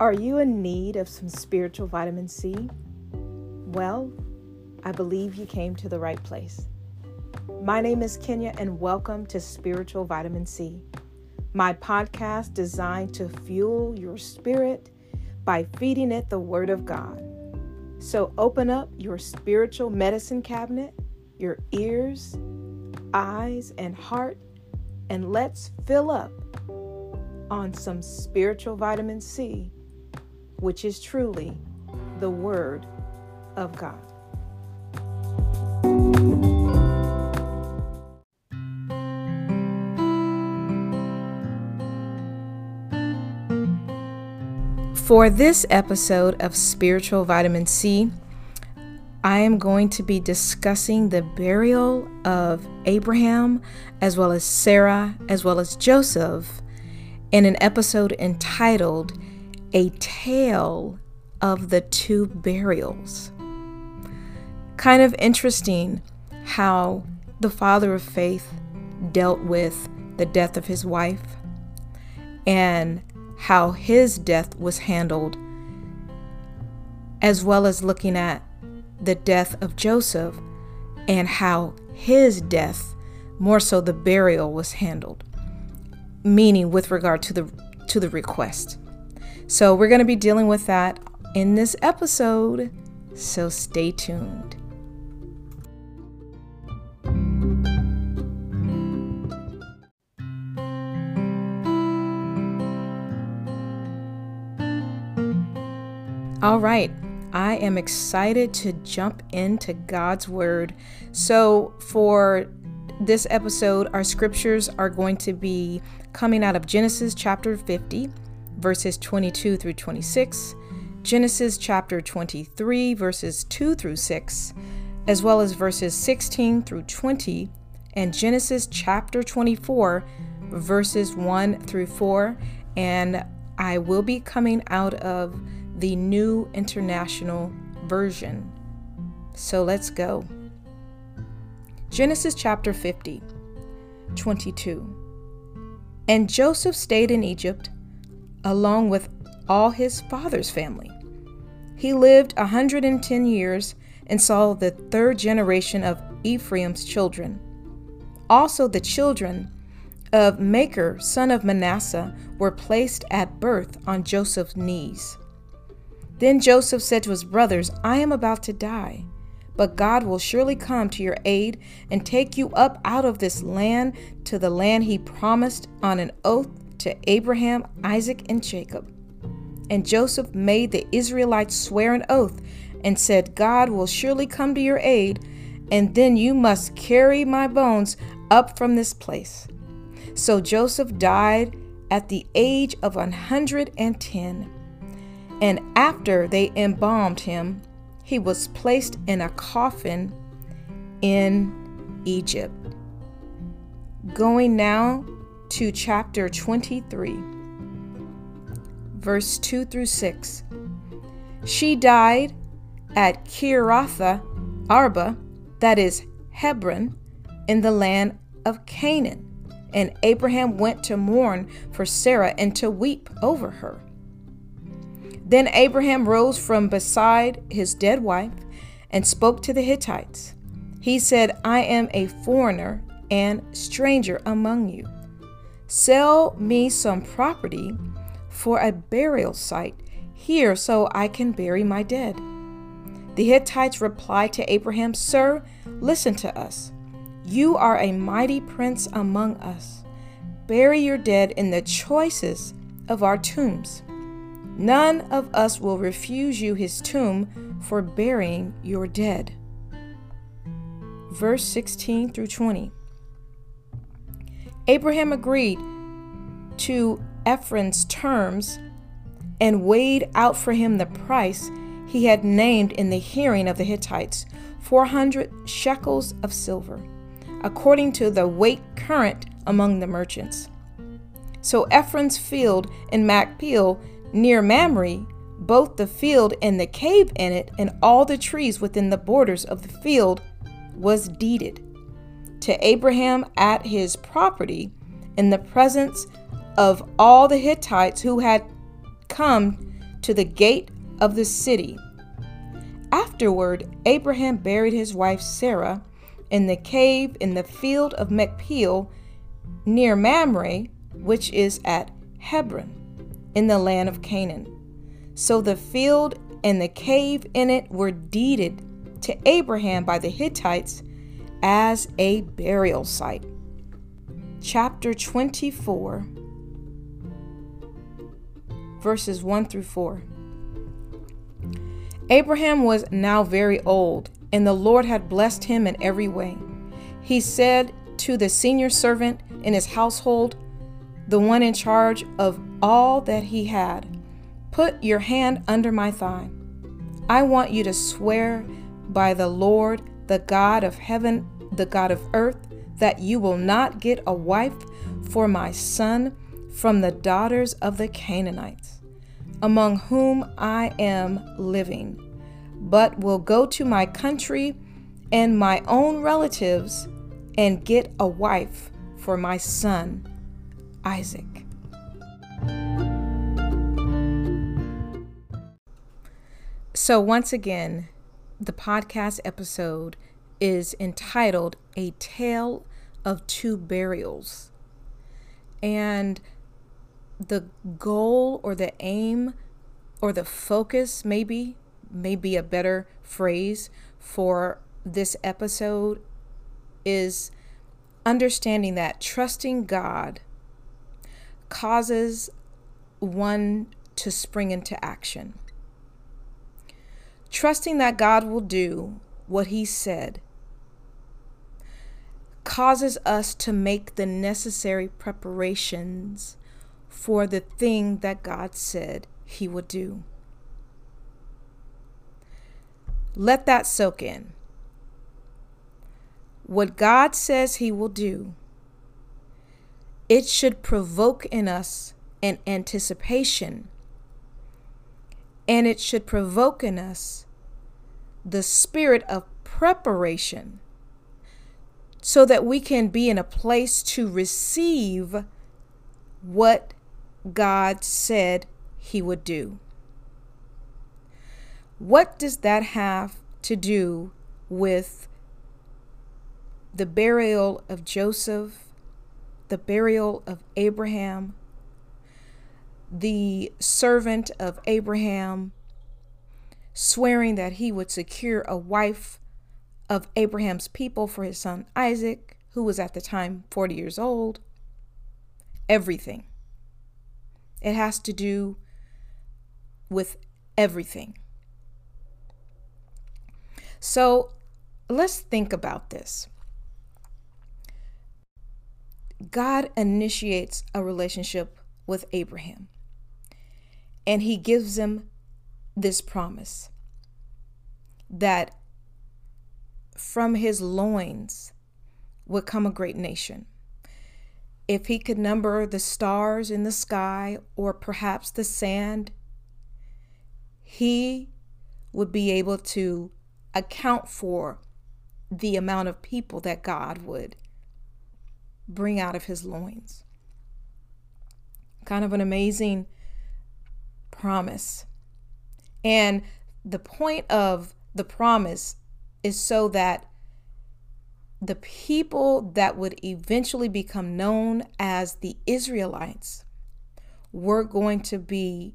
Are you in need of some spiritual vitamin C? Well, I believe you came to the right place. My name is Kenya, and welcome to Spiritual Vitamin C, my podcast designed to fuel your spirit by feeding it the Word of God. So open up your spiritual medicine cabinet, your ears, eyes, and heart, and let's fill up on some spiritual vitamin C which is truly the Word of God. For this episode of Spiritual Vitamin C, I am going to be discussing the burial of Abraham, as well as Sarah, as well as Joseph, in an episode entitled a tale of the two burials. Kind of interesting how the father of faith dealt with the death of his wife and how his death was handled, as well as looking at the death of Joseph and how his death, more so the burial, was handled, meaning with regard to the to the request. So, we're going to be dealing with that in this episode. So, stay tuned. All right, I am excited to jump into God's Word. So, for this episode, our scriptures are going to be coming out of Genesis chapter 50, verses 22 through 26, Genesis chapter 23, verses 2 through 6, as well as verses 16 through 20, and Genesis chapter 24, verses 1 through 4. And I will be coming out of the New International Version. So let's go. Genesis chapter 50, 22. And Joseph stayed in Egypt along with all his father's family. He lived a 110 years and saw the third generation of Ephraim's children. Also, the children of Machir, son of Manasseh, were placed at birth on Joseph's knees. Then Joseph said to his brothers, I am about to die, but God will surely come to your aid and take you up out of this land to the land he promised on an oath to Abraham, Isaac, and Jacob. And Joseph made the Israelites swear an oath and said, God will surely come to your aid, and then you must carry my bones up from this place. So Joseph died at the age of 110. And after they embalmed him, he was placed in a coffin in Egypt. Going now to chapter 23, verse 2 through 6. She died at Kiriath Arba, that is Hebron, in the land of Canaan. And Abraham went to mourn for Sarah and to weep over her. Then Abraham rose from beside his dead wife and spoke to the Hittites. He said, I am a foreigner and stranger among you. Sell me some property for a burial site here so I can bury my dead. The Hittites replied to Abraham, Sir, listen to us. You are a mighty prince among us. Bury your dead in the choicest of our tombs. None of us will refuse you his tomb for burying your dead. Verse 16 through 20. Abraham agreed to Ephron's terms and weighed out for him the price he had named in the hearing of the Hittites 400 shekels of silver, according to the weight current among the merchants. So Ephron's field in Machpelah near Mamre, both the field and the cave in it, and all the trees within the borders of the field, was deeded to Abraham at his property in the presence of all the Hittites who had come to the gate of the city. Afterward, Abraham buried his wife Sarah in the cave in the field of Machpelah near Mamre, which is at Hebron, in the land of Canaan. So the field and the cave in it were deeded to Abraham by the Hittites as a burial site. Chapter 24, verses 1 through 4. Abraham was now very old, and the Lord had blessed him in every way. He said to the senior servant in his household, the one in charge of all that he had, Put your hand under my thigh. I want you to swear by the Lord, the God of heaven, the God of earth, that you will not get a wife for my son from the daughters of the Canaanites, among whom I am living, but will go to my country and my own relatives and get a wife for my son, Isaac. So, once again, the podcast episode is entitled A Tale of Two Burials. And the goal or the aim or the focus, maybe, may be a better phrase for this episode, is understanding that trusting God causes one to spring into action. Trusting that God will do what He said causes us to make the necessary preparations for the thing that God said He would do. Let that soak in. What God says He will do, it should provoke in us an anticipation and it should provoke in us the spirit of preparation so that we can be in a place to receive what God said He would do. What does that have to do with the burial of Joseph, the burial of Abraham, the servant of Abraham, swearing that he would secure a wife of Abraham's people for his son Isaac, who was at the time 40 years old. Everything. It has to do with everything. So let's think about this. God initiates a relationship with Abraham and he gives him this promise that from his loins would come a great nation. If he could number the stars in the sky or perhaps the sand, he would be able to account for the amount of people that God would bring out of his loins. Kind of an amazing promise. And the point of the promise is so that the people that would eventually become known as the Israelites were going to be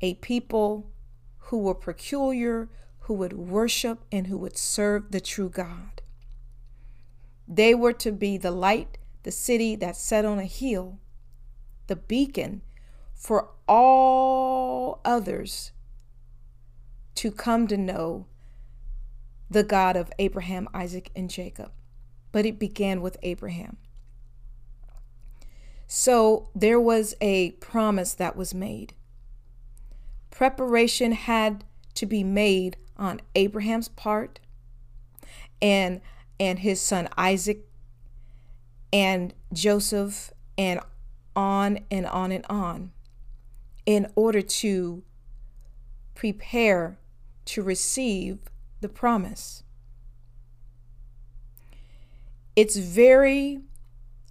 a people who were peculiar, who would worship, and who would serve the true God. They were to be the light, the city that set on a hill, the beacon for all others to come to know the God of Abraham, Isaac, and Jacob. But it began with Abraham. So there was a promise that was made. Preparation had to be made on Abraham's part and and his son Isaac and Joseph and on and on and on in order to prepare to receive the promise. It's very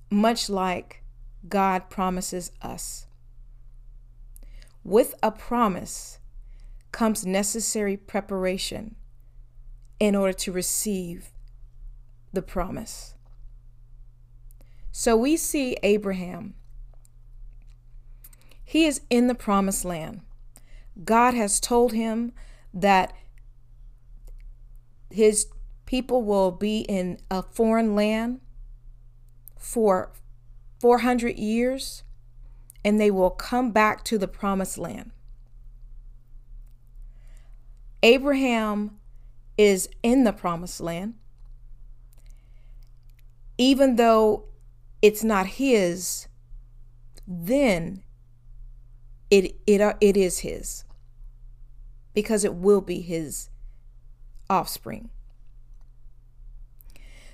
much like God promises us. with a promise comes necessary preparation in order to receive the promise. So we see Abraham. He is in the promised land. God has told him that his people will be in a foreign land for 400 years and they will come back to the promised land. Abraham is in the promised land. Even though it's not his, then it it uh, it is his because it will be his offspring.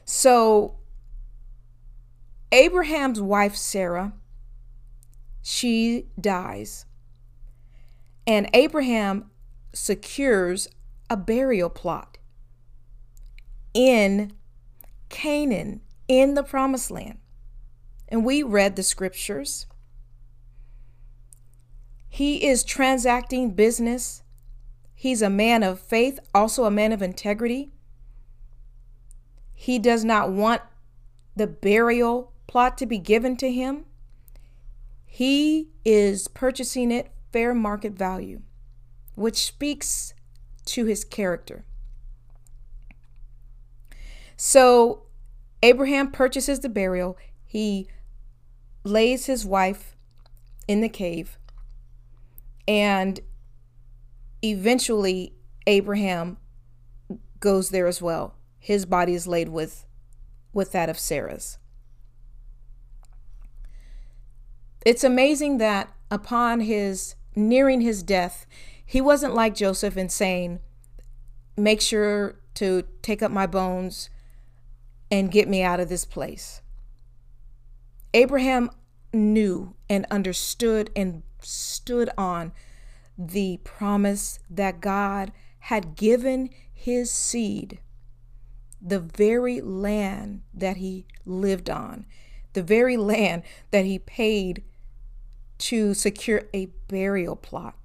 So Abraham's wife Sarah she dies. And Abraham secures a burial plot in Canaan, in the promised land. And we read the scriptures. He is transacting business. He's a man of faith, also a man of integrity. He does not want the burial plot to be given to him. He is purchasing it fair market value, which speaks to his character. So Abraham purchases the burial. He lays his wife in the cave. And eventually, Abraham goes there as well. His body is laid with, with that of Sarah's. It's amazing that upon his nearing his death, he wasn't like Joseph in saying, Make sure to take up my bones and get me out of this place. Abraham knew and understood and stood on the promise that God had given his seed the very land that he lived on, the very land that he paid to secure a burial plot.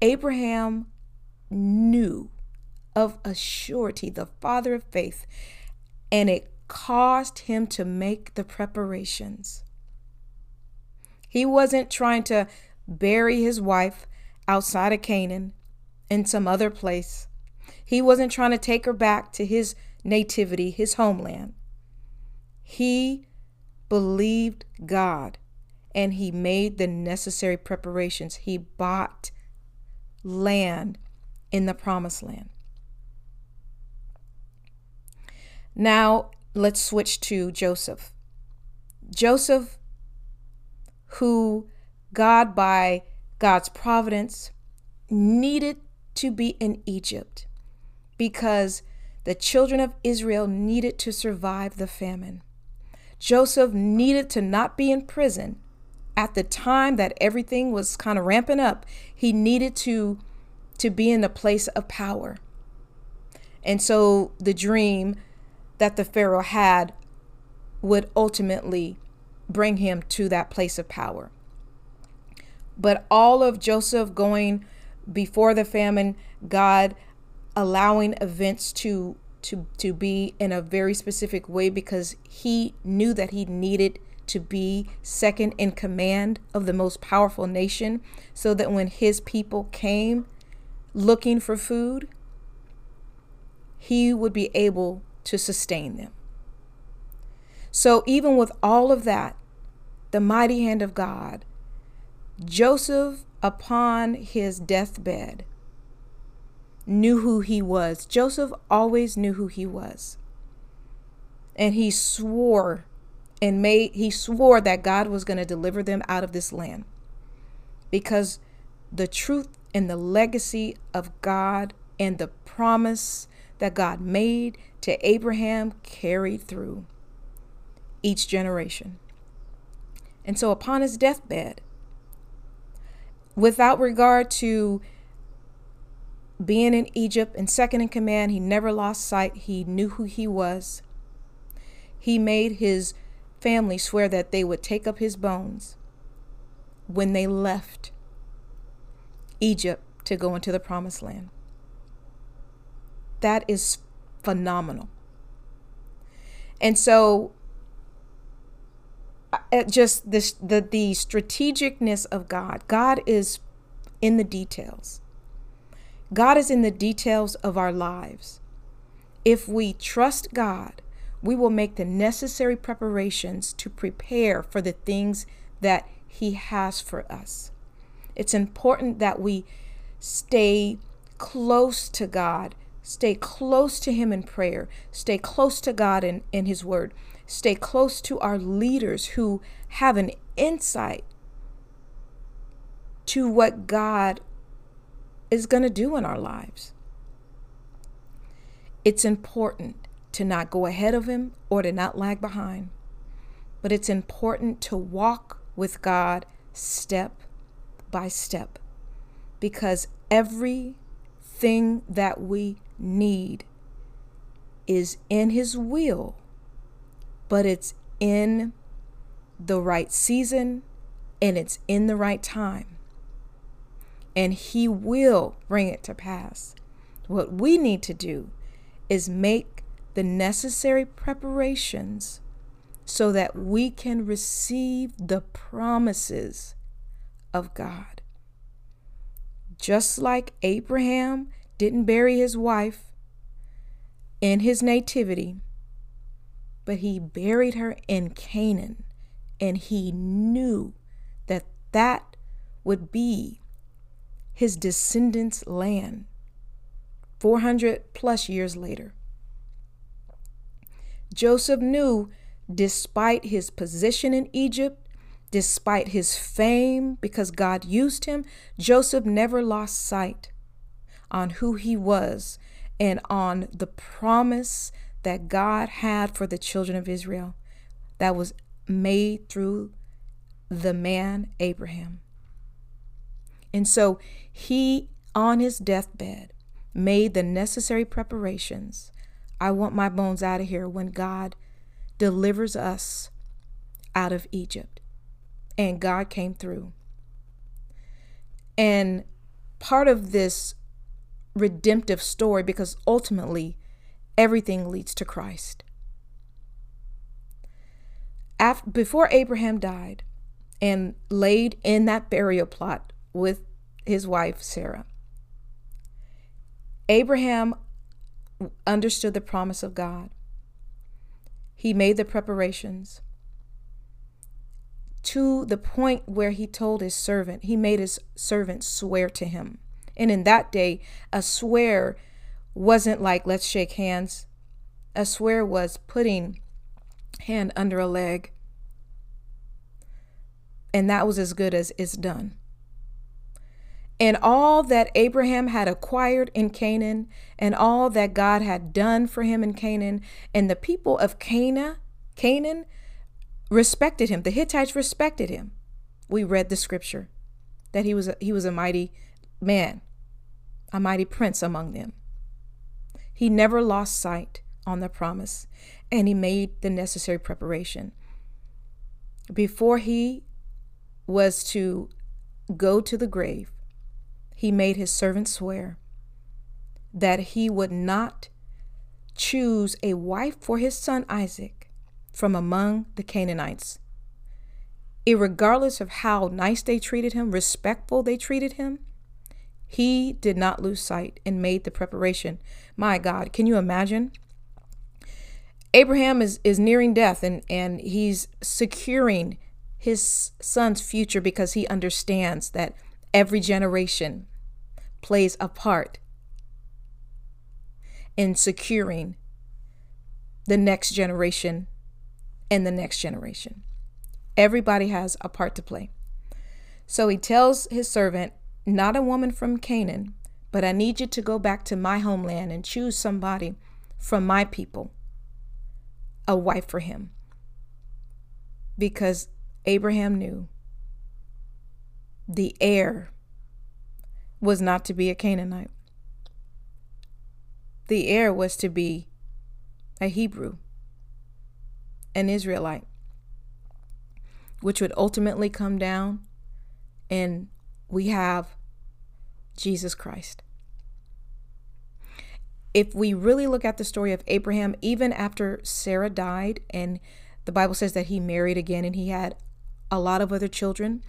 Abraham knew of a surety, the father of faith, and it caused him to make the preparations. He wasn't trying to bury his wife outside of Canaan in some other place. He wasn't trying to take her back to his nativity, his homeland. He believed God and he made the necessary preparations. He bought land in the promised land. Now, let's switch to Joseph. Joseph, who God, by God's providence, needed to be in Egypt because the children of Israel needed to survive the famine. Joseph needed to not be in prison at the time that everything was kind of ramping up, he needed to to be in a place of power. And so the dream that the Pharaoh had would ultimately bring him to that place of power. But all of Joseph going before the famine, God allowing events to to to be in a very specific way because he knew that he needed to be second in command of the most powerful nation so that when his people came looking for food, he would be able to sustain them. So, even with all of that, the mighty hand of God, Joseph, upon his deathbed, knew who he was. Joseph always knew who he was. And he swore and made he swore that God was going to deliver them out of this land. Because the truth and the legacy of God and the promise that God made to Abraham carried through each generation. And so upon his deathbed, without regard to being in Egypt and second in command, he never lost sight. He knew who he was. He made his family swear that they would take up his bones when they left Egypt to go into the promised land. That is phenomenal. And so Uh, just this the the strategicness of God. God is in the details. God is in the details of our lives. If we trust God, we will make the necessary preparations to prepare for the things that He has for us. It's important that we stay close to God, stay close to Him in prayer, stay close to God in, in His Word, stay close to our leaders who have an insight to what God is going to do in our lives. It's important to not go ahead of Him or to not lag behind, but it's important to walk with God step by step because everything that we need is in His will, but it's in the right season and it's in the right time. And He will bring it to pass. What we need to do is make the necessary preparations so that we can receive the promises of God. Just like Abraham didn't bury his wife in his nativity, but he buried her in Canaan, and he knew that that would be his descendants' land 400 plus years later. Joseph knew, despite his position in Egypt, despite his fame, because God used him, Joseph never lost sight on who he was and on the promise that God had for the children of Israel that was made through the man Abraham. And so he, on his deathbed, made the necessary preparations. I want my bones out of here when God delivers us out of Egypt. And God came through. And part of this redemptive story, because ultimately everything leads to Christ. After, before Abraham died and laid in that burial plot with his wife Sarah, Abraham understood the promise of God. He made the preparations to the point where he told his servant, he made his servant swear to him. And in that day, a swear wasn't like, let's shake hands. A swear was putting hand under a leg. And that was as good as it's done and all that Abraham had acquired in Canaan, and all that God had done for him in Canaan, and the people of Canaan, Canaan respected him. The Hittites respected him. We read the scripture that he was a, he was a mighty man, a mighty prince among them. He never lost sight on the promise, and he made the necessary preparation. Before he was to go to the grave, he made his servant swear that he would not choose a wife for his son Isaac from among the Canaanites. Irregardless of how nice they treated him, respectful they treated him, he did not lose sight and made the preparation. My God, can you imagine? Abraham is, is nearing death and, and he's securing his son's future because he understands that every generation plays a part in securing the next generation and the next generation. Everybody has a part to play. So he tells his servant, Not a woman from Canaan, but I need you to go back to my homeland and choose somebody from my people, a wife for him. Because Abraham knew the heir was not to be a Canaanite. The heir was to be a Hebrew, an Israelite, which would ultimately come down, and we have Jesus Christ. If we really look at the story of Abraham, even after Sarah died, and the Bible says that he married again and he had a lot of other children,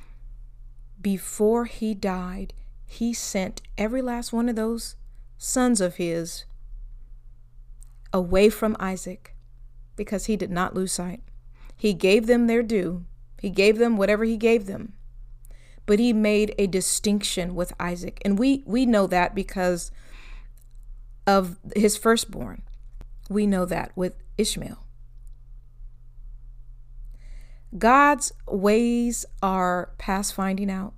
before he died, he sent every last one of those sons of his away from Isaac because he did not lose sight. He gave them their due, he gave them whatever he gave them. But he made a distinction with Isaac. And we, we know that because of his firstborn. We know that with Ishmael. God's ways are past finding out.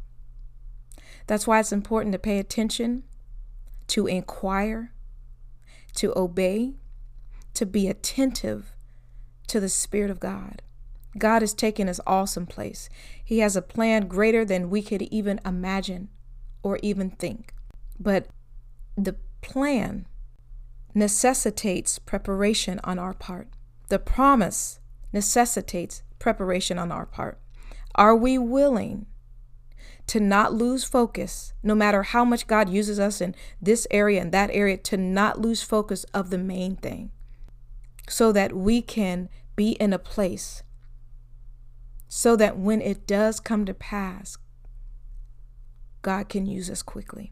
That's why it's important to pay attention, to inquire, to obey, to be attentive to the Spirit of God. God is taking us awesome place. He has a plan greater than we could even imagine or even think. But the plan necessitates preparation on our part. The promise necessitates preparation on our part. Are we willing to not lose focus, no matter how much God uses us in this area and that area, to not lose focus of the main thing? so that we can be in a place so that when it does come to pass, God can use us quickly.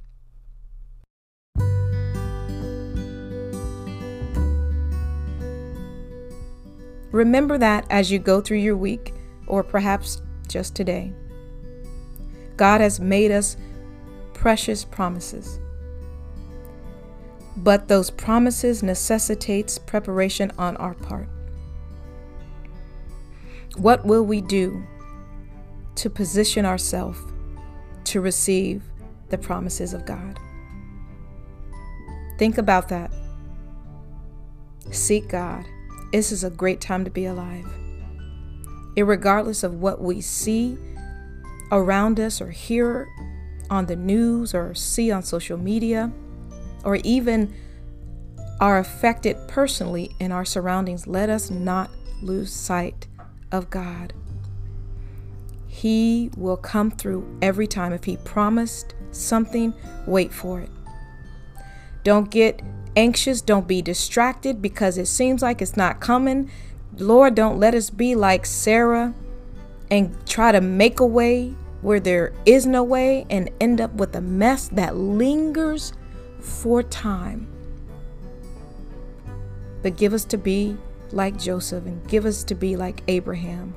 Remember that as you go through your week, or perhaps just today. God has made us precious promises but those promises necessitates preparation on our part. What will we do to position ourselves to receive the promises of God? Think about that. Seek God. This is a great time to be alive. Irregardless of what we see around us or hear on the news or see on social media, or even are affected personally in our surroundings, let us not lose sight of God. He will come through every time. If He promised something, wait for it. Don't get anxious. Don't be distracted because it seems like it's not coming. Lord, don't let us be like Sarah and try to make a way where there is no way and end up with a mess that lingers for time. But give us to be like Joseph and give us to be like Abraham.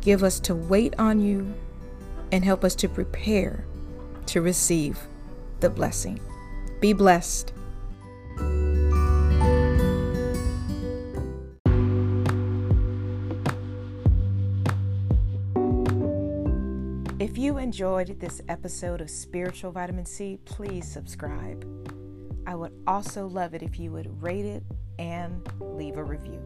Give us to wait on you and help us to prepare to receive the blessing. Be blessed. If you enjoyed this episode of Spiritual Vitamin C, please subscribe. I would also love it if you would rate it and leave a review.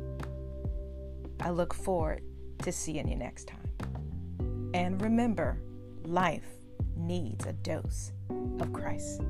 I look forward to seeing you next time. And remember, life needs a dose of Christ.